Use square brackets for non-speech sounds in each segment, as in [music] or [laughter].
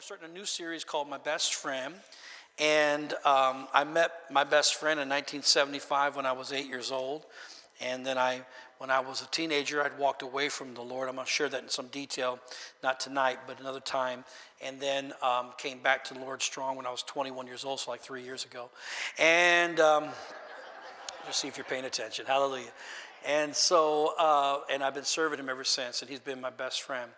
we're starting a new series called My Best Friend. And um, I met my best friend in 1975 when I was eight years old. And then I, when I was a teenager, I'd walked away from the Lord. I'm going to share that in some detail, not tonight, but another time. And then um, came back to the Lord strong when I was 21 years old, so like three years ago. And um, [laughs] just see if you're paying attention. Hallelujah. And so, uh, and I've been serving him ever since, and he's been my best friend.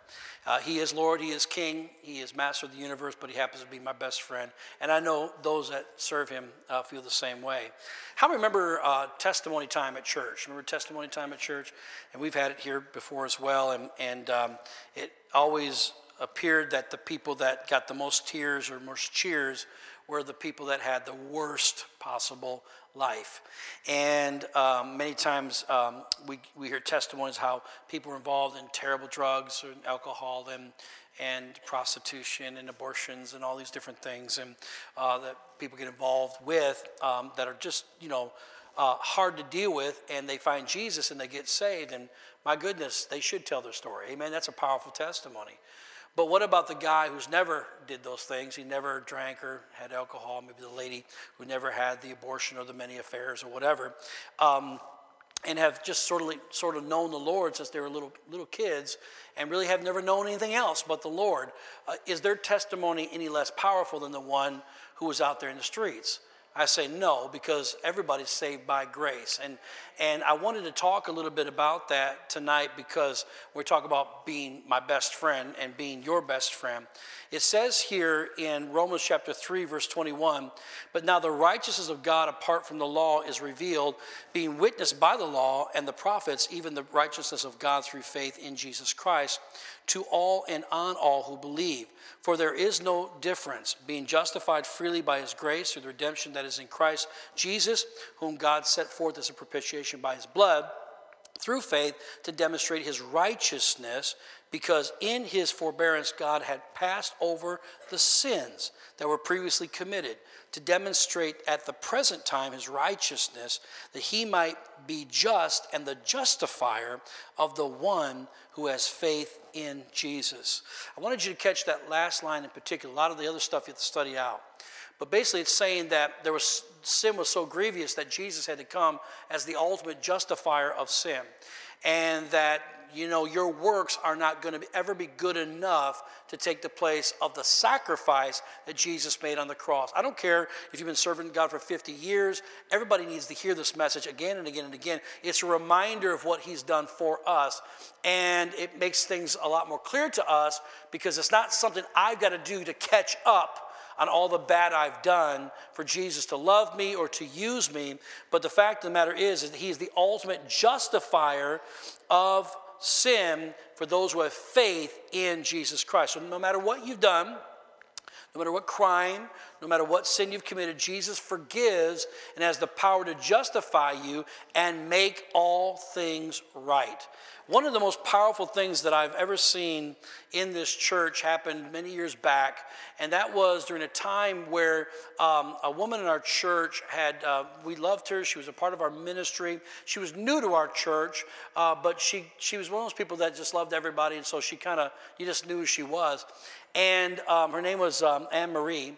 Uh, he is Lord, He is King, He is Master of the universe, but He happens to be my best friend. And I know those that serve Him uh, feel the same way. How many remember uh, testimony time at church? Remember testimony time at church? And we've had it here before as well. And, and um, it always appeared that the people that got the most tears or most cheers were the people that had the worst possible life. And um, many times um, we, we hear testimonies how people are involved in terrible drugs or alcohol and, and prostitution and abortions and all these different things and uh, that people get involved with um, that are just, you know, uh, hard to deal with and they find Jesus and they get saved. And my goodness, they should tell their story. Amen. That's a powerful testimony. But what about the guy who's never did those things? He never drank or had alcohol. Maybe the lady who never had the abortion or the many affairs or whatever, um, and have just sort of sort of known the Lord since they were little little kids, and really have never known anything else but the Lord. Uh, is their testimony any less powerful than the one who was out there in the streets? I say no because everybody's saved by grace. And, and I wanted to talk a little bit about that tonight because we're talking about being my best friend and being your best friend. It says here in Romans chapter 3, verse 21 But now the righteousness of God apart from the law is revealed, being witnessed by the law and the prophets, even the righteousness of God through faith in Jesus Christ, to all and on all who believe. For there is no difference, being justified freely by his grace through the redemption that is in Christ Jesus, whom God set forth as a propitiation by his blood through faith to demonstrate his righteousness because in his forbearance God had passed over the sins that were previously committed to demonstrate at the present time his righteousness that he might be just and the justifier of the one who has faith in Jesus. I wanted you to catch that last line in particular. A lot of the other stuff you have to study out. But basically, it's saying that there was sin was so grievous that Jesus had to come as the ultimate justifier of sin, and that you know, your works are not going to ever be good enough to take the place of the sacrifice that Jesus made on the cross. I don't care if you've been serving God for 50 years, everybody needs to hear this message again and again and again. It's a reminder of what He's done for us, and it makes things a lot more clear to us because it's not something I've got to do to catch up on all the bad I've done for Jesus to love me or to use me. But the fact of the matter is, is that He is the ultimate justifier of sin for those who have faith in Jesus Christ. So no matter what you've done, no matter what crime, no matter what sin you've committed, Jesus forgives and has the power to justify you and make all things right. One of the most powerful things that I've ever seen in this church happened many years back, and that was during a time where um, a woman in our church had, uh, we loved her, she was a part of our ministry. She was new to our church, uh, but she, she was one of those people that just loved everybody, and so she kind of, you just knew who she was. And um, her name was um, Anne Marie.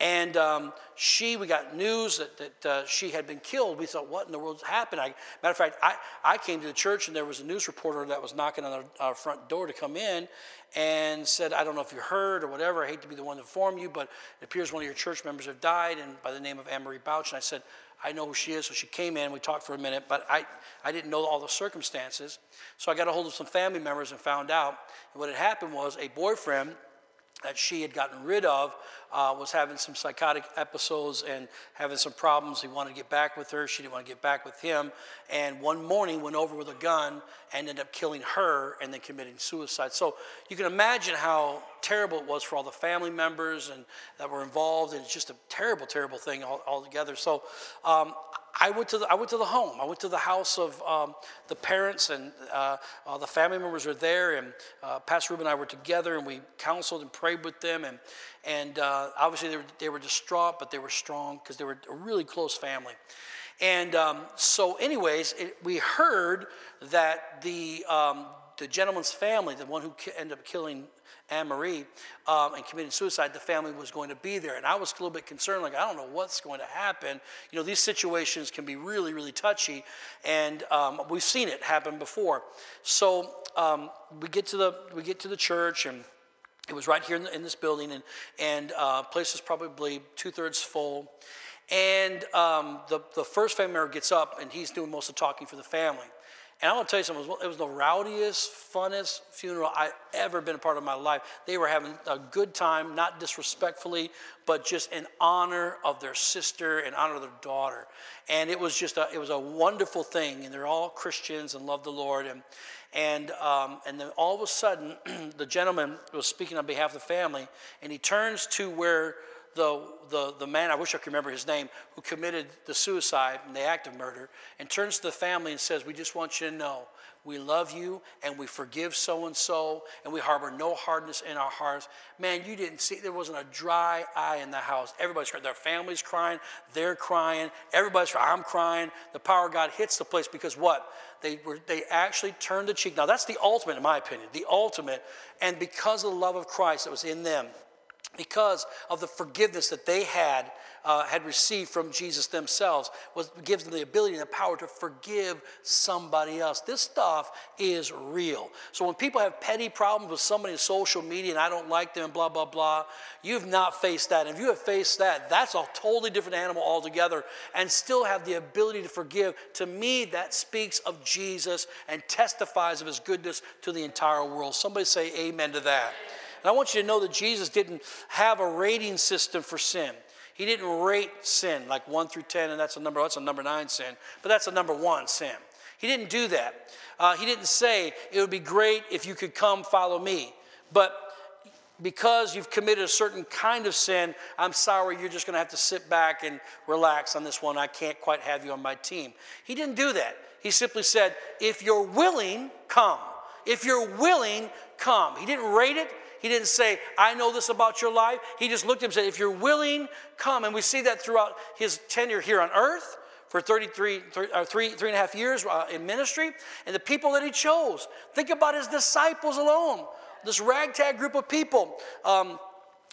And um, she, we got news that, that uh, she had been killed. We thought, what in the world happened? I, matter of fact, I, I came to the church and there was a news reporter that was knocking on our, our, front door to come in and said, I don't know if you heard or whatever. I hate to be the one to inform you, but it appears one of your church members have died and by the name of Anne-Marie Bouch. And I said, I know who she is. So she came in, we talked for a minute, but I, I didn't know all the circumstances. So I got a hold of some family members and found out. And what had happened was a boyfriend that she had gotten rid of uh, was having some psychotic episodes and having some problems. He wanted to get back with her. She didn't want to get back with him. And one morning went over with a gun and ended up killing her and then committing suicide. So you can imagine how terrible it was for all the family members and that were involved. And it's just a terrible, terrible thing all, altogether. So um, I went to the, I went to the home. I went to the house of um, the parents, and uh, the family members were there. And uh, Pastor Ruben and I were together, and we counseled and prayed with them. And, and uh, obviously, they were, they were distraught, but they were strong because they were a really close family. And um, so, anyways, it, we heard that the, um, the gentleman's family, the one who ended up killing Anne Marie um, and committing suicide, the family was going to be there. And I was a little bit concerned, like, I don't know what's going to happen. You know, these situations can be really, really touchy. And um, we've seen it happen before. So um, we, get to the, we get to the church, and it was right here in, the, in this building, and, and uh, place was probably two thirds full. And um, the, the first family member gets up, and he's doing most of the talking for the family. And I want to tell you something, it was the rowdiest, funnest funeral I ever been a part of my life. They were having a good time, not disrespectfully, but just in honor of their sister and honor of their daughter. And it was just a, it was a wonderful thing. And they're all Christians and love the Lord. And, and, um, and then all of a sudden, [clears throat] the gentleman was speaking on behalf of the family, and he turns to where the, the, the man, I wish I could remember his name, who committed the suicide and the act of murder, and turns to the family and says, We just want you to know we love you and we forgive so and so and we harbor no hardness in our hearts. Man, you didn't see, there wasn't a dry eye in the house. Everybody's crying. Their family's crying. They're crying. Everybody's crying. I'm crying. The power of God hits the place because what? They, were, they actually turned the cheek. Now, that's the ultimate, in my opinion, the ultimate. And because of the love of Christ that was in them, because of the forgiveness that they had uh, had received from Jesus themselves was gives them the ability and the power to forgive somebody else. This stuff is real. So when people have petty problems with somebody in social media and I don't like them and blah blah blah, you've not faced that. And if you have faced that, that's a totally different animal altogether. And still have the ability to forgive. To me, that speaks of Jesus and testifies of His goodness to the entire world. Somebody say Amen to that. And I want you to know that Jesus didn't have a rating system for sin. He didn't rate sin like one through 10, and that's a number, that's a number nine sin, but that's a number one sin. He didn't do that. Uh, he didn't say, it would be great if you could come follow me. But because you've committed a certain kind of sin, I'm sorry, you're just going to have to sit back and relax on this one. I can't quite have you on my team. He didn't do that. He simply said, if you're willing, come. If you're willing, come. He didn't rate it. He didn't say, I know this about your life. He just looked at him and said, If you're willing, come. And we see that throughout his tenure here on earth for 33, three, uh, three, three and a half years uh, in ministry, and the people that he chose. Think about his disciples alone, this ragtag group of people. Um,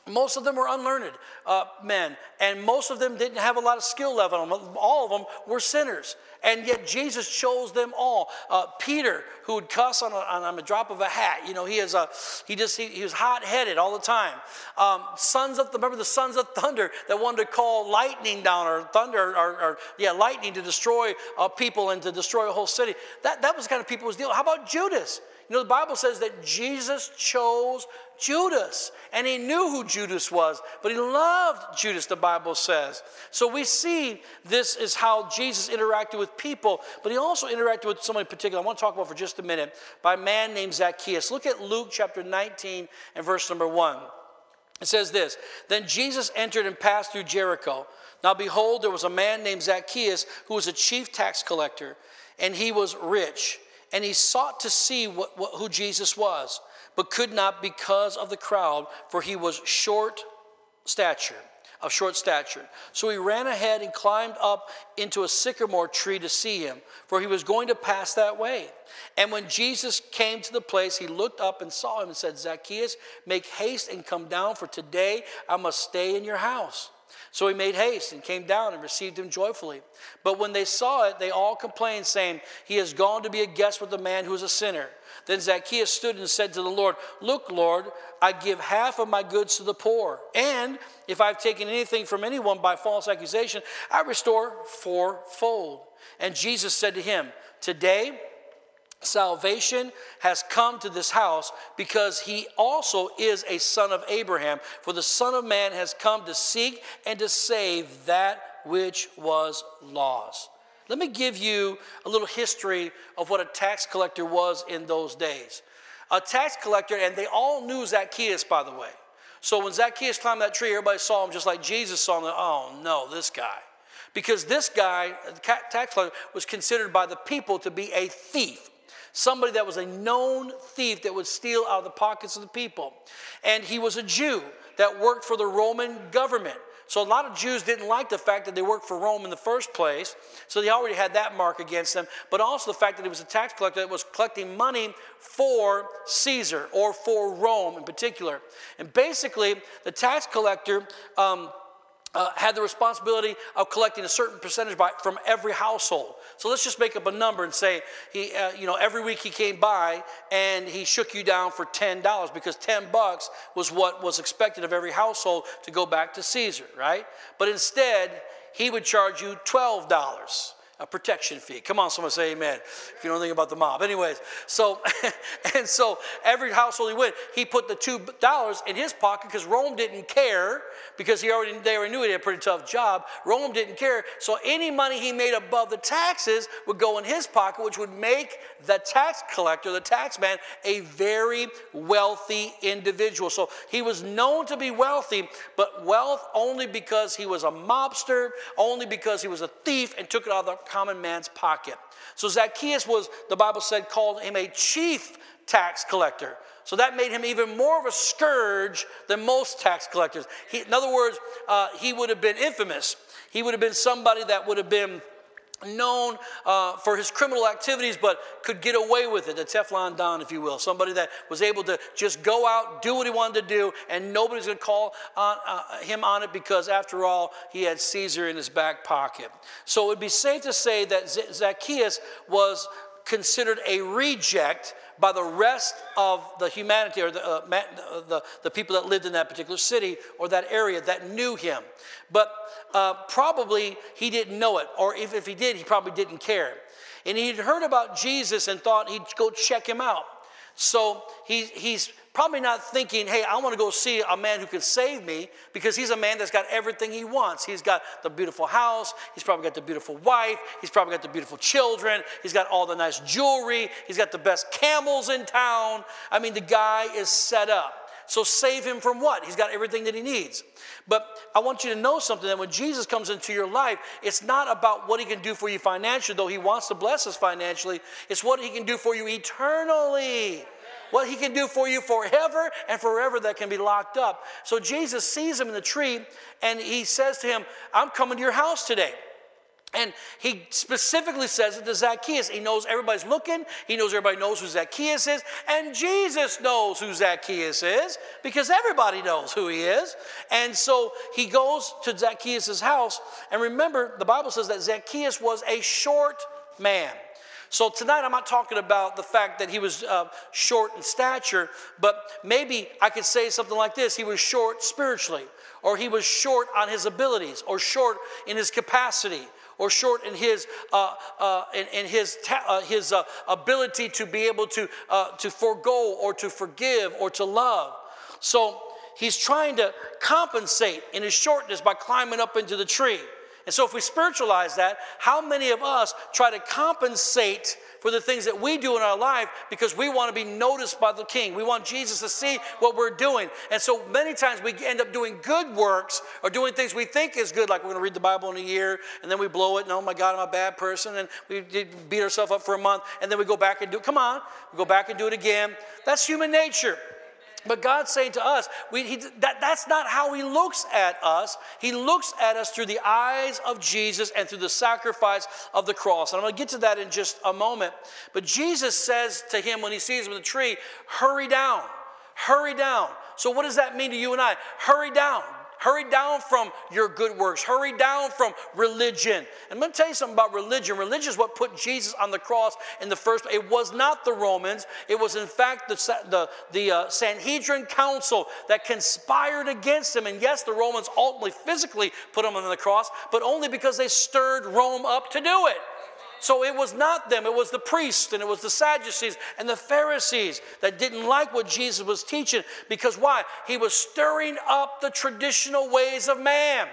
most of them were unlearned uh, men, and most of them didn't have a lot of skill level. All of them were sinners, and yet Jesus chose them all. Uh, Peter, who would cuss on a, on a, drop of a hat, you know, he is a he just he, he was hot headed all the time. Um, sons of remember the sons of thunder that wanted to call lightning down or thunder or, or yeah lightning to destroy uh, people and to destroy a whole city. That that was the kind of people was dealing. How about Judas? You know, the Bible says that Jesus chose Judas, and he knew who Judas was, but he loved Judas, the Bible says. So we see this is how Jesus interacted with people, but he also interacted with someone in particular. I want to talk about for just a minute by a man named Zacchaeus. Look at Luke chapter 19 and verse number 1. It says this Then Jesus entered and passed through Jericho. Now behold, there was a man named Zacchaeus who was a chief tax collector, and he was rich and he sought to see what, what, who Jesus was, but could not because of the crowd, for he was short stature, of short stature. So he ran ahead and climbed up into a sycamore tree to see him, for he was going to pass that way. And when Jesus came to the place, he looked up and saw him and said, Zacchaeus, make haste and come down, for today I must stay in your house. So he made haste and came down and received him joyfully. But when they saw it, they all complained, saying, He has gone to be a guest with a man who is a sinner. Then Zacchaeus stood and said to the Lord, Look, Lord, I give half of my goods to the poor. And if I've taken anything from anyone by false accusation, I restore fourfold. And Jesus said to him, Today, salvation has come to this house because he also is a son of Abraham. For the Son of Man has come to seek and to save that which was lost. Let me give you a little history of what a tax collector was in those days. A tax collector, and they all knew Zacchaeus, by the way. So when Zacchaeus climbed that tree, everybody saw him just like Jesus saw him. Oh, no, this guy. Because this guy, the tax collector, was considered by the people to be a thief somebody that was a known thief that would steal out of the pockets of the people. And he was a Jew that worked for the Roman government. So a lot of Jews didn't like the fact that they worked for Rome in the first place. So they already had that mark against them. But also the fact that he was a tax collector that was collecting money for Caesar or for Rome in particular. And basically, the tax collector. Um, uh, had the responsibility of collecting a certain percentage by, from every household. So let's just make up a number and say he, uh, you know, every week he came by and he shook you down for ten dollars because ten bucks was what was expected of every household to go back to Caesar, right? But instead, he would charge you twelve dollars a protection fee. Come on, someone say amen. If you know anything about the mob. Anyways, so [laughs] and so every household he went, he put the two dollars in his pocket because Rome didn't care because he already they already knew he had a pretty tough job. Rome didn't care. So any money he made above the taxes would go in his pocket, which would make the tax collector, the tax man, a very wealthy individual. So he was known to be wealthy, but wealth only because he was a mobster, only because he was a thief and took it out of the common man's pocket. So Zacchaeus was, the Bible said, called him a chief tax collector. So that made him even more of a scourge than most tax collectors. He, in other words, uh, he would have been infamous. He would have been somebody that would have been known uh, for his criminal activities, but could get away with it, the Teflon Don, if you will. Somebody that was able to just go out, do what he wanted to do, and nobody's going to call on, uh, him on it because, after all, he had Caesar in his back pocket. So it would be safe to say that Zacchaeus was considered a reject by the rest of the humanity or the, uh, the, the, people that lived in that particular city or that area that knew him. But uh, probably he didn't know it, or if, if he did, he probably didn't care. And he'd heard about Jesus and thought he'd go check him out. So he, he's probably not thinking, hey, I want to go see a man who can save me because he's a man that's got everything he wants. He's got the beautiful house, he's probably got the beautiful wife, he's probably got the beautiful children, he's got all the nice jewelry, he's got the best camels in town. I mean, the guy is set up. So save him from what? He's got everything that he needs. But I want you to know something that when Jesus comes into your life, it's not about what he can do for you financially, though he wants to bless us financially. It's what he can do for you eternally what he can do for you forever and forever that can be locked up. So Jesus sees him in the tree and he says to him, I'm coming to your house today. And he specifically says it to Zacchaeus. He knows everybody's looking. He knows everybody knows who Zacchaeus is. And Jesus knows who Zacchaeus is because everybody knows who he is. And so he goes to Zacchaeus' house. And remember, the Bible says that Zacchaeus was a short man. So tonight I'm not talking about the fact that he was uh, short in stature, but maybe I could say something like this He was short spiritually, or he was short on his abilities, or short in his capacity. Or short in his uh, uh, in, in, his ta- uh, his uh, ability to be able to uh, to forego or to forgive or to love. So he's trying to compensate in his shortness by climbing up into the tree. And so, if we spiritualize that, how many of us try to compensate for the things that we do in our life because we want to be noticed by the King? We want Jesus to see what we're doing. And so, many times we end up doing good works or doing things we think is good, like we're going to read the Bible in a year, and then we blow it, and oh my God, I'm a bad person, and we beat ourselves up for a month, and then we go back and do it. Come on, we go back and do it again. That's human nature. But God's saying to us, we, he, that, that's not how He looks at us. He looks at us through the eyes of Jesus and through the sacrifice of the cross. And I'm going to get to that in just a moment. But Jesus says to him when he sees him in the tree, Hurry down, hurry down. So, what does that mean to you and I? Hurry down. Hurry down from your good works. Hurry down from religion. I'm going to tell you something about religion. Religion is what put Jesus on the cross in the first place. It was not the Romans. It was, in fact, the, the, the uh, Sanhedrin Council that conspired against him. And yes, the Romans ultimately physically put him on the cross, but only because they stirred Rome up to do it. So it was not them, it was the priests and it was the Sadducees and the Pharisees that didn't like what Jesus was teaching because why? He was stirring up the traditional ways of man.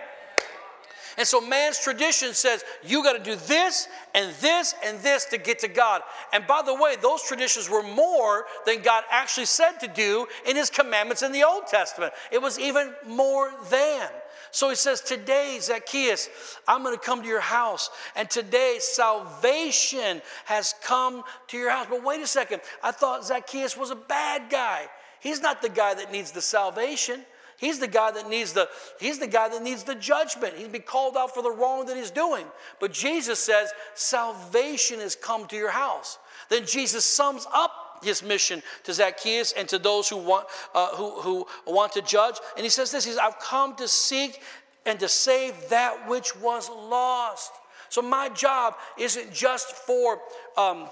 And so man's tradition says you got to do this and this and this to get to God. And by the way, those traditions were more than God actually said to do in his commandments in the Old Testament. It was even more than. So he says, Today, Zacchaeus, I'm going to come to your house. And today, salvation has come to your house. But wait a second. I thought Zacchaeus was a bad guy. He's not the guy that needs the salvation. He's the guy that needs the he's the guy that needs the judgment. He's been called out for the wrong that he's doing. But Jesus says, salvation has come to your house. Then Jesus sums up his mission to Zacchaeus and to those who want, uh, who, who want to judge. And he says this, he says, I've come to seek and to save that which was lost. So my job isn't just for um,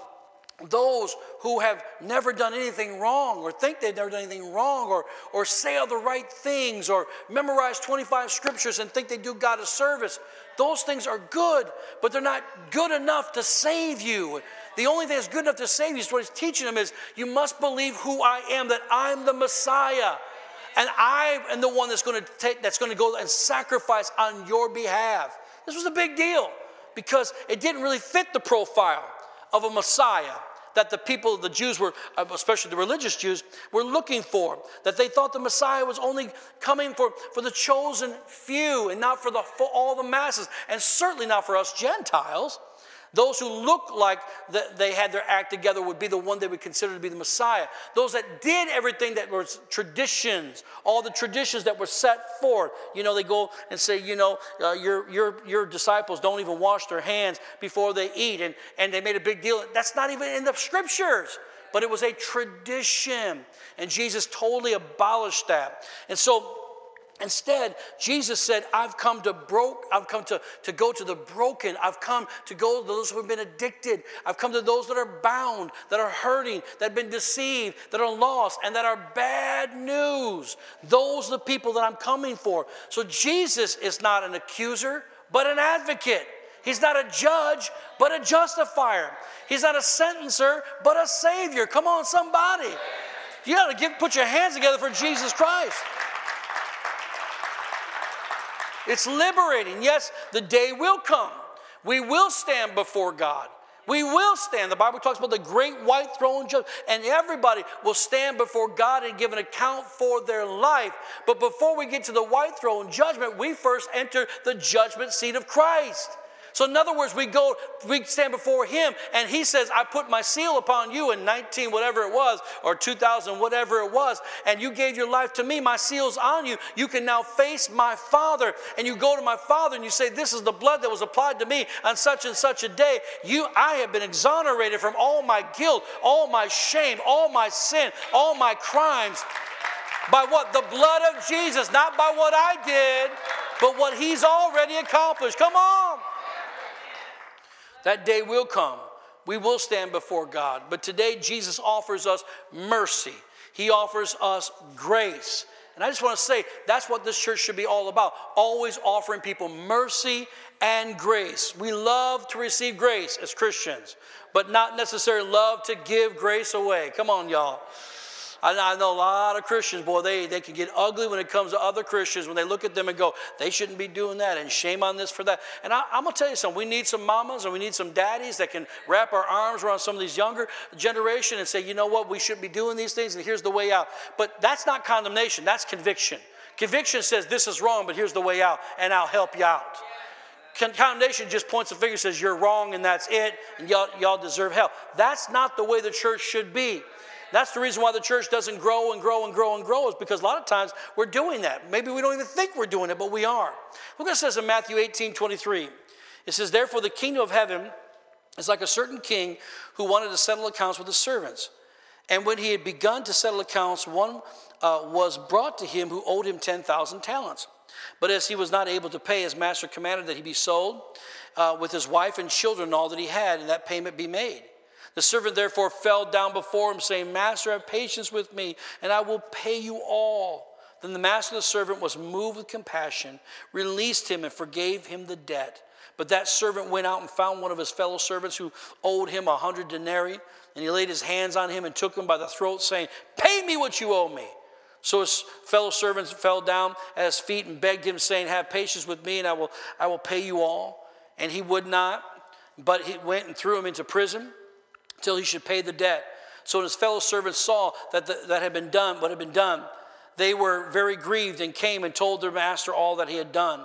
those who have never done anything wrong or think they've never done anything wrong or, or say all the right things or memorize 25 scriptures and think they do God a service. Those things are good, but they're not good enough to save you. The only thing that's good enough to save you is what he's teaching them is you must believe who I am, that I'm the Messiah. And I am the one that's going to take that's going to go and sacrifice on your behalf. This was a big deal because it didn't really fit the profile of a Messiah that the people, the Jews were, uh, especially the religious Jews, were looking for. That they thought the Messiah was only coming for, for the chosen few and not for, the, for all the masses, and certainly not for us Gentiles. Those who looked like they had their act together would be the one they would consider to be the Messiah. Those that did everything that was traditions, all the traditions that were set forth. You know, they go and say, you know, uh, your, your, your disciples don't even wash their hands before they eat. And, and they made a big deal. That's not even in the scriptures but it was a tradition. And Jesus totally abolished that. And so Instead, Jesus said, I've come to broke, I've come to, to go to the broken. I've come to go to those who have been addicted. I've come to those that are bound, that are hurting, that have been deceived, that are lost, and that are bad news. Those are the people that I'm coming for. So Jesus is not an accuser, but an advocate. He's not a judge, but a justifier. He's not a sentencer, but a savior. Come on, somebody. You got to give, put your hands together for Jesus Christ. It's liberating. Yes, the day will come. We will stand before God. We will stand. The Bible talks about the great white throne judge, and everybody will stand before God and give an account for their life. But before we get to the white throne judgment, we first enter the judgment seat of Christ. So, in other words, we go, we stand before Him, and He says, I put my seal upon you in 19, whatever it was, or 2000, whatever it was, and you gave your life to me. My seal's on you. You can now face my Father. And you go to my Father and you say, This is the blood that was applied to me on such and such a day. You, I have been exonerated from all my guilt, all my shame, all my sin, all my crimes. By what? The blood of Jesus, not by what I did, but what He's already accomplished. Come on. That day will come. We will stand before God. But today, Jesus offers us mercy, He offers us grace. And I just want to say that's what this church should be all about always offering people mercy and grace. We love to receive grace as Christians, but not necessarily love to give grace away. Come on, y'all. I, know a lot of Christians, boy, they, they can get ugly when it comes to other Christians when they look at them and go, they shouldn't be doing that, and shame on this for that. And I, am going to tell you something. We need some mamas and we need some daddies that can wrap our arms around some of these younger generation and say, you know what, we shouldn't be doing these things, and here's the way out. But that's not condemnation, that's conviction. Conviction says this is wrong, but here's the way out, and I'll help you out. Condemnation just points the finger, says you're wrong, and that's it, and y'all, y'all deserve hell. That's not the way the church should be. That's the reason why the church doesn't grow and grow and grow and grow, is because a lot of times we're doing that. Maybe we don't even think we're doing it, but we are. Look what it says in Matthew 18 23. It says, Therefore, the kingdom of heaven is like a certain king who wanted to settle accounts with his servants. And when he had begun to settle accounts, one uh, was brought to him who owed him 10,000 talents. But as he was not able to pay, his master commanded that he be sold uh, with his wife and children all that he had, and that payment be made. The servant therefore fell down before him, saying, Master, have patience with me, and I will pay you all. Then the master of the servant was moved with compassion, released him, and forgave him the debt. But that servant went out and found one of his fellow servants who owed him a hundred denarii, and he laid his hands on him and took him by the throat, saying, Pay me what you owe me. So his fellow servants fell down at his feet and begged him, saying, Have patience with me, and I will, I will pay you all. And he would not, but he went and threw him into prison till he should pay the debt. So when his fellow servants saw that the, that had been done, what had been done, they were very grieved and came and told their master all that he had done,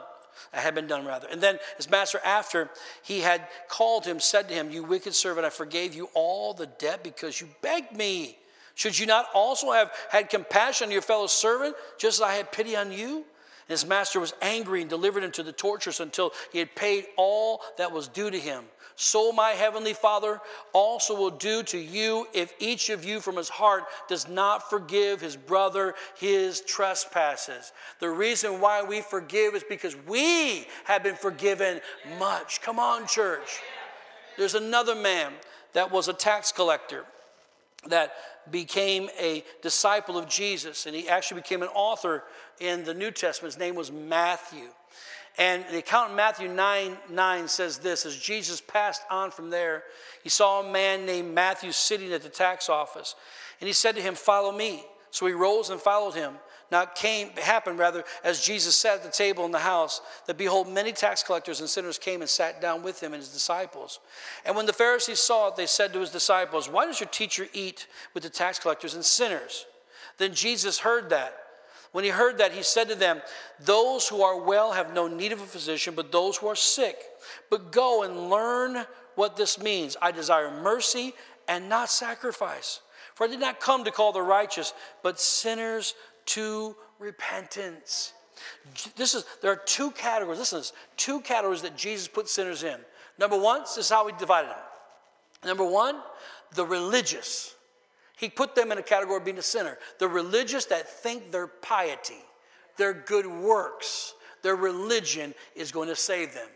uh, had been done rather. And then his master, after he had called him, said to him, "You wicked servant, I forgave you all the debt because you begged me." Should you not also have had compassion on your fellow servant, just as I had pity on you? And his master was angry and delivered him to the torturers until he had paid all that was due to him. So my heavenly Father also will do to you if each of you from his heart does not forgive his brother his trespasses. The reason why we forgive is because we have been forgiven much. Come on, church. There's another man that was a tax collector that became a disciple of Jesus, and he actually became an author in the New Testament. His name was Matthew. And the account in Matthew 9 9 says this As Jesus passed on from there, he saw a man named Matthew sitting at the tax office. And he said to him, Follow me. So he rose and followed him. Now it came, happened rather, as Jesus sat at the table in the house, that behold, many tax collectors and sinners came and sat down with him and his disciples. And when the Pharisees saw it, they said to his disciples, Why does your teacher eat with the tax collectors and sinners? Then Jesus heard that. When he heard that, he said to them, Those who are well have no need of a physician, but those who are sick. But go and learn what this means. I desire mercy and not sacrifice. For I did not come to call the righteous, but sinners to repentance. This is there are two categories. Listen, this, two categories that Jesus put sinners in. Number one, this is how he divided them. Number one, the religious. He put them in a category of being a sinner. The religious that think their piety, their good works, their religion is going to save them.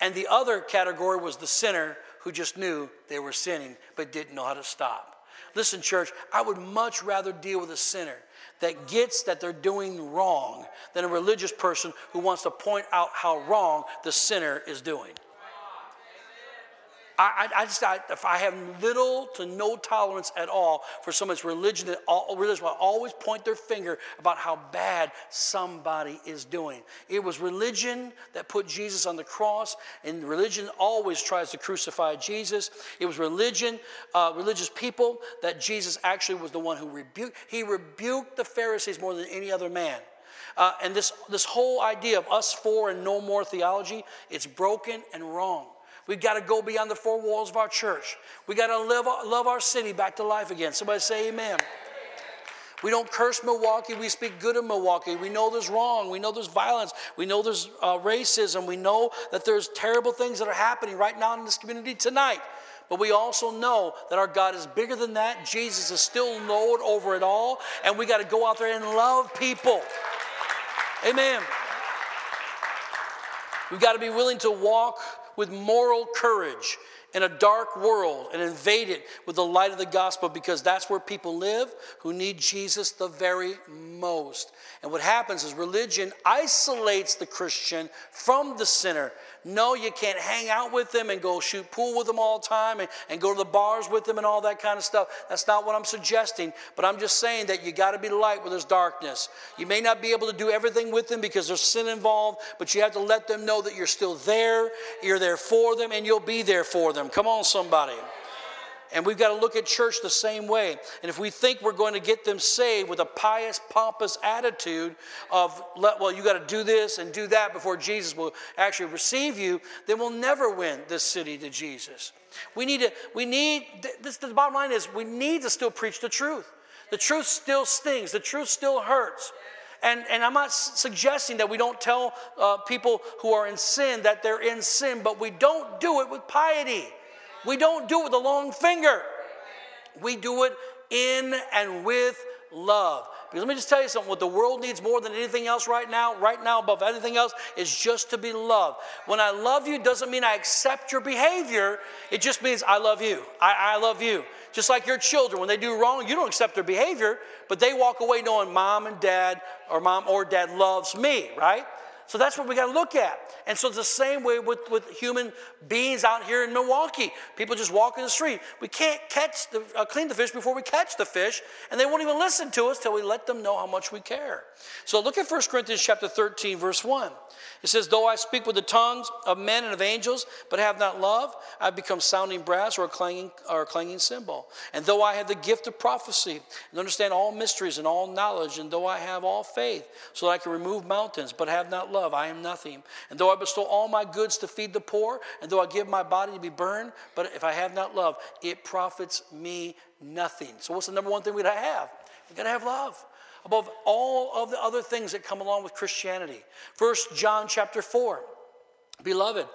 And the other category was the sinner who just knew they were sinning but didn't know how to stop. Listen, church, I would much rather deal with a sinner that gets that they're doing wrong than a religious person who wants to point out how wrong the sinner is doing. I, I, just, I, if I have little to no tolerance at all for someone's religion that all, religion will always point their finger about how bad somebody is doing. It was religion that put Jesus on the cross, and religion always tries to crucify Jesus. It was religion, uh, religious people, that Jesus actually was the one who rebuked. He rebuked the Pharisees more than any other man. Uh, and this, this whole idea of us four and no more theology, it's broken and wrong. We've got to go beyond the four walls of our church. We've got to live, love our city back to life again. Somebody say amen. We don't curse Milwaukee. We speak good of Milwaukee. We know there's wrong. We know there's violence. We know there's uh, racism. We know that there's terrible things that are happening right now in this community tonight. But we also know that our God is bigger than that. Jesus is still Lord over it all. And we got to go out there and love people. Amen. We've got to be willing to walk with moral courage in a dark world and invade it with the light of the gospel because that's where people live who need Jesus the very most. And what happens is religion isolates the Christian from the sinner no, you can't hang out with them and go shoot pool with them all the time and, and go to the bars with them and all that kind of stuff. That's not what I'm suggesting, but I'm just saying that you got to be light where there's darkness. You may not be able to do everything with them because there's sin involved, but you have to let them know that you're still there, you're there for them, and you'll be there for them. Come on, somebody. And we've got to look at church the same way. And if we think we're going to get them saved with a pious, pompous attitude of, well, you got to do this and do that before Jesus will actually receive you, then we'll never win this city to Jesus. We need to, we need, this, the bottom line is we need to still preach the truth. The truth still stings, the truth still hurts. And, and I'm not suggesting that we don't tell uh, people who are in sin that they're in sin, but we don't do it with piety. We don't do it with a long finger. We do it in and with love. Because let me just tell you something what the world needs more than anything else right now, right now, above anything else, is just to be loved. When I love you, doesn't mean I accept your behavior, it just means I love you. I, I love you. Just like your children, when they do wrong, you don't accept their behavior, but they walk away knowing mom and dad, or mom or dad loves me, right? So that's what we got to look at. And so it's the same way with, with human beings out here in Milwaukee. People just walk in the street. We can't catch the, uh, clean the fish before we catch the fish, and they won't even listen to us till we let them know how much we care. So look at 1 Corinthians chapter 13, verse 1. It says, Though I speak with the tongues of men and of angels, but have not love, I've become sounding brass or a clanging, or a clanging cymbal. And though I have the gift of prophecy and understand all mysteries and all knowledge, and though I have all faith, so that I can remove mountains, but have not love, I am nothing. And though I bestow all my goods to feed the poor, and though I give my body to be burned, but if I have not love, it profits me nothing. So, what's the number one thing we gotta have? We gotta have love above all of the other things that come along with Christianity. First John chapter 4. Beloved,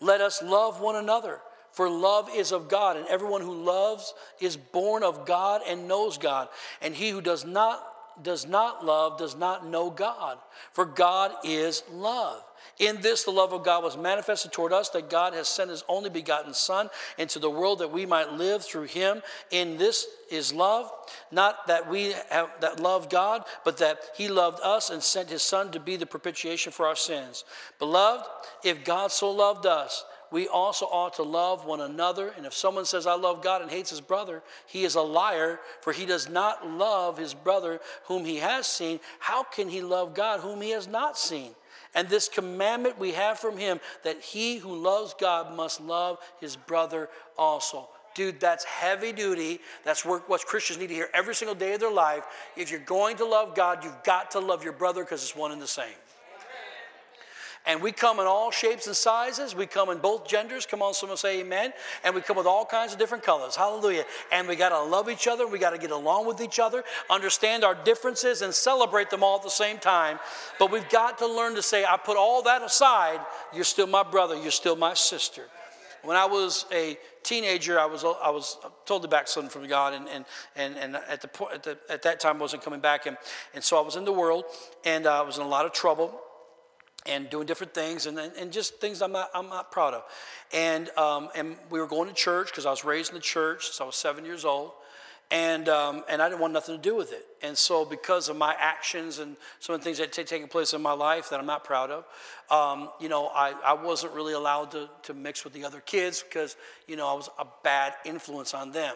let us love one another, for love is of God, and everyone who loves is born of God and knows God. And he who does not does not love does not know God, for God is love. In this, the love of God was manifested toward us that God has sent his only begotten Son into the world that we might live through him. In this is love, not that we have that love God, but that he loved us and sent his Son to be the propitiation for our sins. Beloved, if God so loved us, we also ought to love one another. And if someone says, I love God and hates his brother, he is a liar, for he does not love his brother whom he has seen. How can he love God whom he has not seen? And this commandment we have from him that he who loves God must love his brother also. Dude, that's heavy duty. That's what Christians need to hear every single day of their life. If you're going to love God, you've got to love your brother because it's one and the same. And we come in all shapes and sizes. We come in both genders. Come on, someone say amen. And we come with all kinds of different colors. Hallelujah. And we got to love each other. We got to get along with each other, understand our differences, and celebrate them all at the same time. But we've got to learn to say, I put all that aside. You're still my brother. You're still my sister. When I was a teenager, I was, I was totally backslidden from God, and, and, and, and at, the point, at, the, at that time, I wasn't coming back. And, and so I was in the world, and uh, I was in a lot of trouble and doing different things and, and just things I'm not, I'm not proud of. And, um, and we were going to church because I was raised in the church since I was seven years old. And, um, and I didn't want nothing to do with it. And so, because of my actions and some of the things that had taken place in my life that I'm not proud of, um, you know, I, I wasn't really allowed to, to mix with the other kids because, you know, I was a bad influence on them.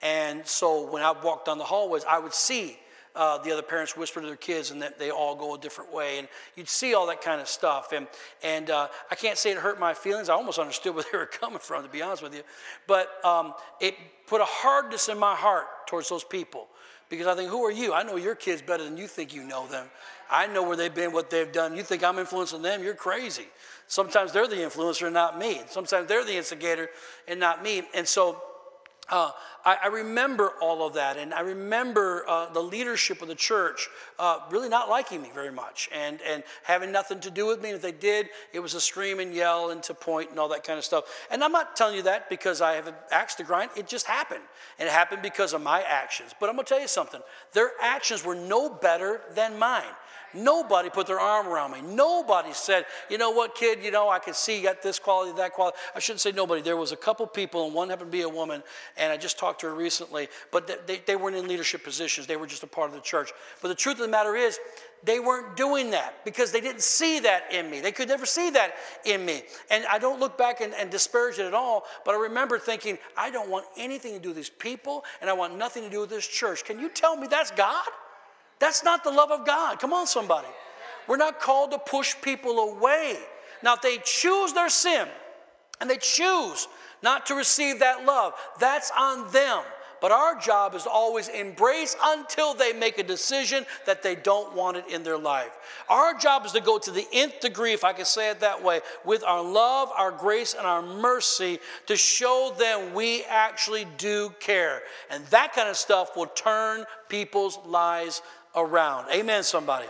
And so, when I walked down the hallways, I would see uh, the other parents whisper to their kids and that they all go a different way. And you'd see all that kind of stuff. And, and uh, I can't say it hurt my feelings. I almost understood [laughs] where they were coming from, to be honest with you. But um, it put a hardness in my heart towards those people because I think, who are you? I know your kids better than you think you know them. I know where they've been, what they've done. You think I'm influencing them? You're crazy. Sometimes they're the influencer, not me. Sometimes they're the instigator and not me. And so uh, I, I, remember all of that, and I remember uh, the leadership of the church uh, really not liking me very much and, and having nothing to do with me. And if they did, it was a scream and yell and to point and all that kind of stuff. And I'm not telling you that because I have an axe to grind. It just happened. And it happened because of my actions. But I'm going to tell you something their actions were no better than mine. Nobody put their arm around me. Nobody said, you know what, kid, you know, I can see you got this quality, that quality. I shouldn't say nobody. There was a couple people, and one happened to be a woman, and I just talked to her recently, but they, they weren't in leadership positions. They were just a part of the church. But the truth of the matter is, they weren't doing that because they didn't see that in me. They could never see that in me. And I don't look back and, and, disparage it at all, but I remember thinking, I don't want anything to do with these people, and I want nothing to do with this church. Can you tell me that's God? That's not the love of God. Come on, somebody. We're not called to push people away. Now, if they choose their sin and they choose not to receive that love, that's on them. But our job is always embrace until they make a decision that they don't want it in their life. Our job is to go to the nth degree, if I can say it that way, with our love, our grace, and our mercy to show them we actually do care. And that kind of stuff will turn people's lives around. Amen, somebody.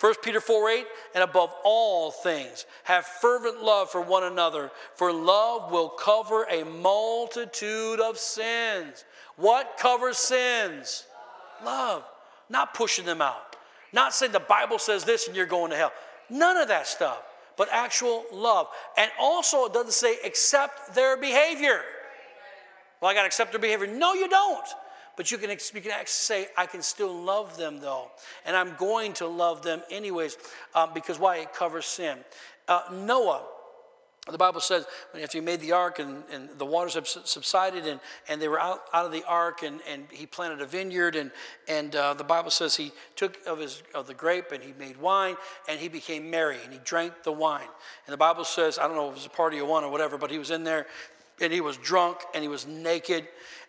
1 Peter 4 8, and above all things, have fervent love for one another, for love will cover a multitude of sins. What covers sins? Love. Not pushing them out. Not saying the Bible says this and you're going to hell. None of that stuff, but actual love. And also, it doesn't say accept their behavior. Well, I got to accept their behavior. No, you don't. But you can, you can actually say, I can still love them though. And I'm going to love them anyways um, because why? It covers sin. Uh, Noah, the Bible says, after he made the ark and, and the waters have subsided and, and they were out, out of the ark and, and he planted a vineyard and, and uh, the Bible says he took of, his, of the grape and he made wine and he became merry and he drank the wine. And the Bible says, I don't know if it was a party of one or whatever, but he was in there and he was drunk and he was naked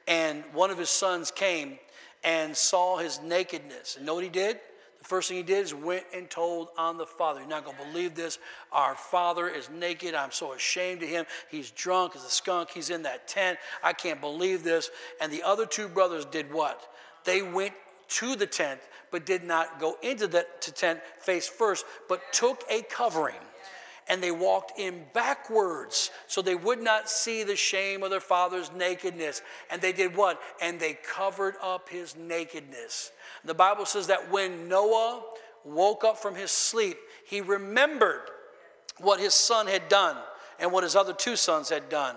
and one of his sons came and saw his nakedness. And know what he did? The first thing he did is went and told on the father. You're not going to believe this. Our father is naked. I'm so ashamed of him. He's drunk as a skunk. He's in that tent. I can't believe this. And the other two brothers did what? They went to the tent, but did not go into the tent face first, but took a covering and they walked in backwards so they would not see the shame of their father's nakedness. And they did what? And they covered up his nakedness. The Bible says that when Noah woke up from his sleep, he remembered what his son had done and what his other two sons had done.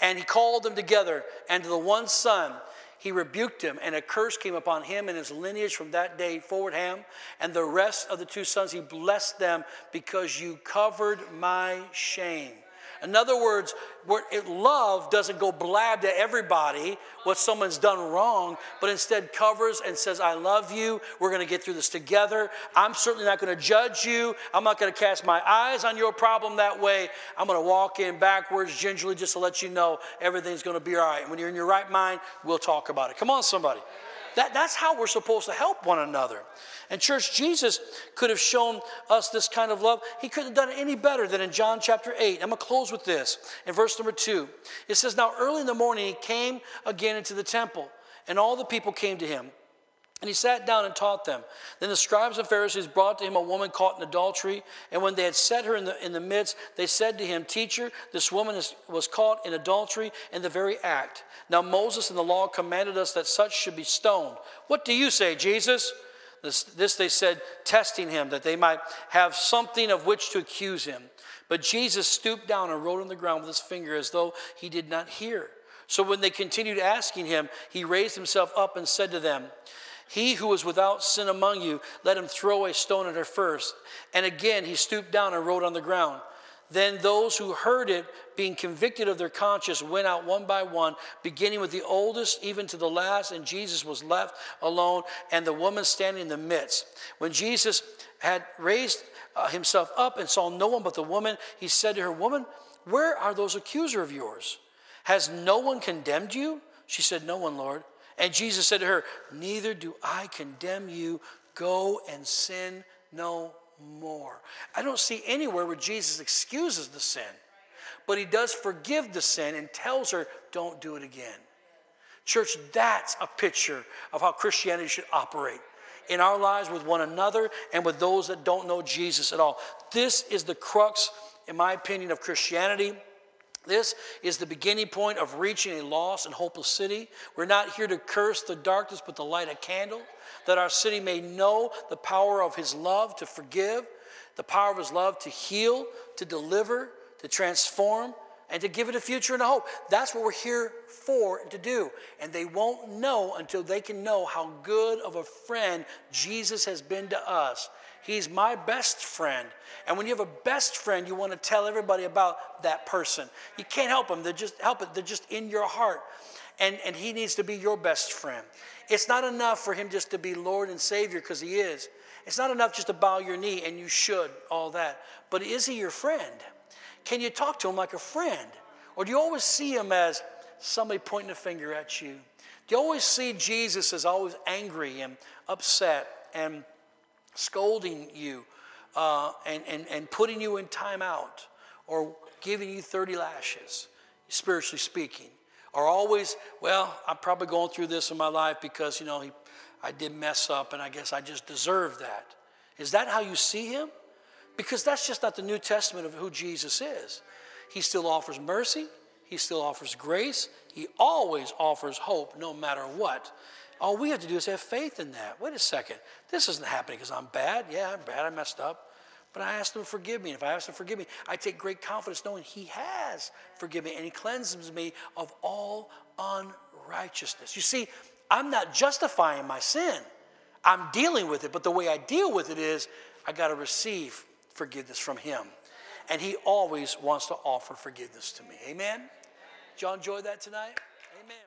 And he called them together, and to the one son, he rebuked him, and a curse came upon him and his lineage from that day forward, Ham. And the rest of the two sons, he blessed them because you covered my shame. In other words, love doesn't go blab to everybody what someone's done wrong, but instead covers and says, I love you. We're going to get through this together. I'm certainly not going to judge you. I'm not going to cast my eyes on your problem that way. I'm going to walk in backwards, gingerly, just to let you know everything's going to be all right. And when you're in your right mind, we'll talk about it. Come on, somebody. That, that's how we're supposed to help one another. And, church, Jesus could have shown us this kind of love. He couldn't have done it any better than in John chapter 8. I'm going to close with this. In verse number 2, it says, Now early in the morning he came again into the temple, and all the people came to him. And he sat down and taught them. Then the scribes and Pharisees brought to him a woman caught in adultery. And when they had set her in the, in the midst, they said to him, Teacher, this woman is, was caught in adultery in the very act. Now Moses in the law commanded us that such should be stoned. What do you say, Jesus? This, this they said, testing him, that they might have something of which to accuse him. But Jesus stooped down and wrote on the ground with his finger as though he did not hear. So when they continued asking him, he raised himself up and said to them, He who is without sin among you, let him throw a stone at her first. And again he stooped down and wrote on the ground. Then those who heard it, being convicted of their conscience, went out one by one, beginning with the oldest even to the last, and Jesus was left alone, and the woman standing in the midst. When Jesus had raised uh, himself up and saw no one but the woman, he said to her, Woman, where are those accusers of yours? Has no one condemned you? She said, No one, Lord. And Jesus said to her, Neither do I condemn you. Go and sin no more. I don't see anywhere where Jesus excuses the sin, but he does forgive the sin and tells her, don't do it again. Church, that's a picture of how Christianity should operate in our lives with one another and with those that don't know Jesus at all. This is the crux, in my opinion, of Christianity. This is the beginning point of reaching a lost and hopeless city. We're not here to curse the darkness, but to light a candle that our city may know the power of His love to forgive, the power of His love to heal, to deliver, to transform, and to give it a future and a hope. That's what we're here for to do. And they won't know until they can know how good of a friend Jesus has been to us. He's my best friend. And when you have a best friend, you want to tell everybody about that person. You can't help them. They're just help it. They're just in your heart. And, and he needs to be your best friend. It's not enough for him just to be Lord and Savior because he is. It's not enough just to bow your knee and you should, all that. But is he your friend? Can you talk to him like a friend? Or do you always see him as somebody pointing a finger at you? Do you always see Jesus as always angry and upset and scolding you uh, and, and, and putting you in timeout or giving you 30 lashes, spiritually speaking? are always, well, I'm probably going through this in my life because, you know, he, I did mess up and I guess I just deserve that. Is that how you see him? Because that's just not the New Testament of who Jesus is. He still offers mercy, he still offers grace, he always offers hope no matter what. All we have to do is have faith in that. Wait a second. This isn't happening because I'm bad. Yeah, I'm bad. I messed up. But I ask him to forgive me. And if I ask him to forgive me, I take great confidence knowing he has forgiven me and he cleanses me of all unrighteousness. You see, I'm not justifying my sin. I'm dealing with it, but the way I deal with it is I got to receive forgiveness from him. And he always wants to offer forgiveness to me. Amen? Did y'all enjoy that tonight? Amen.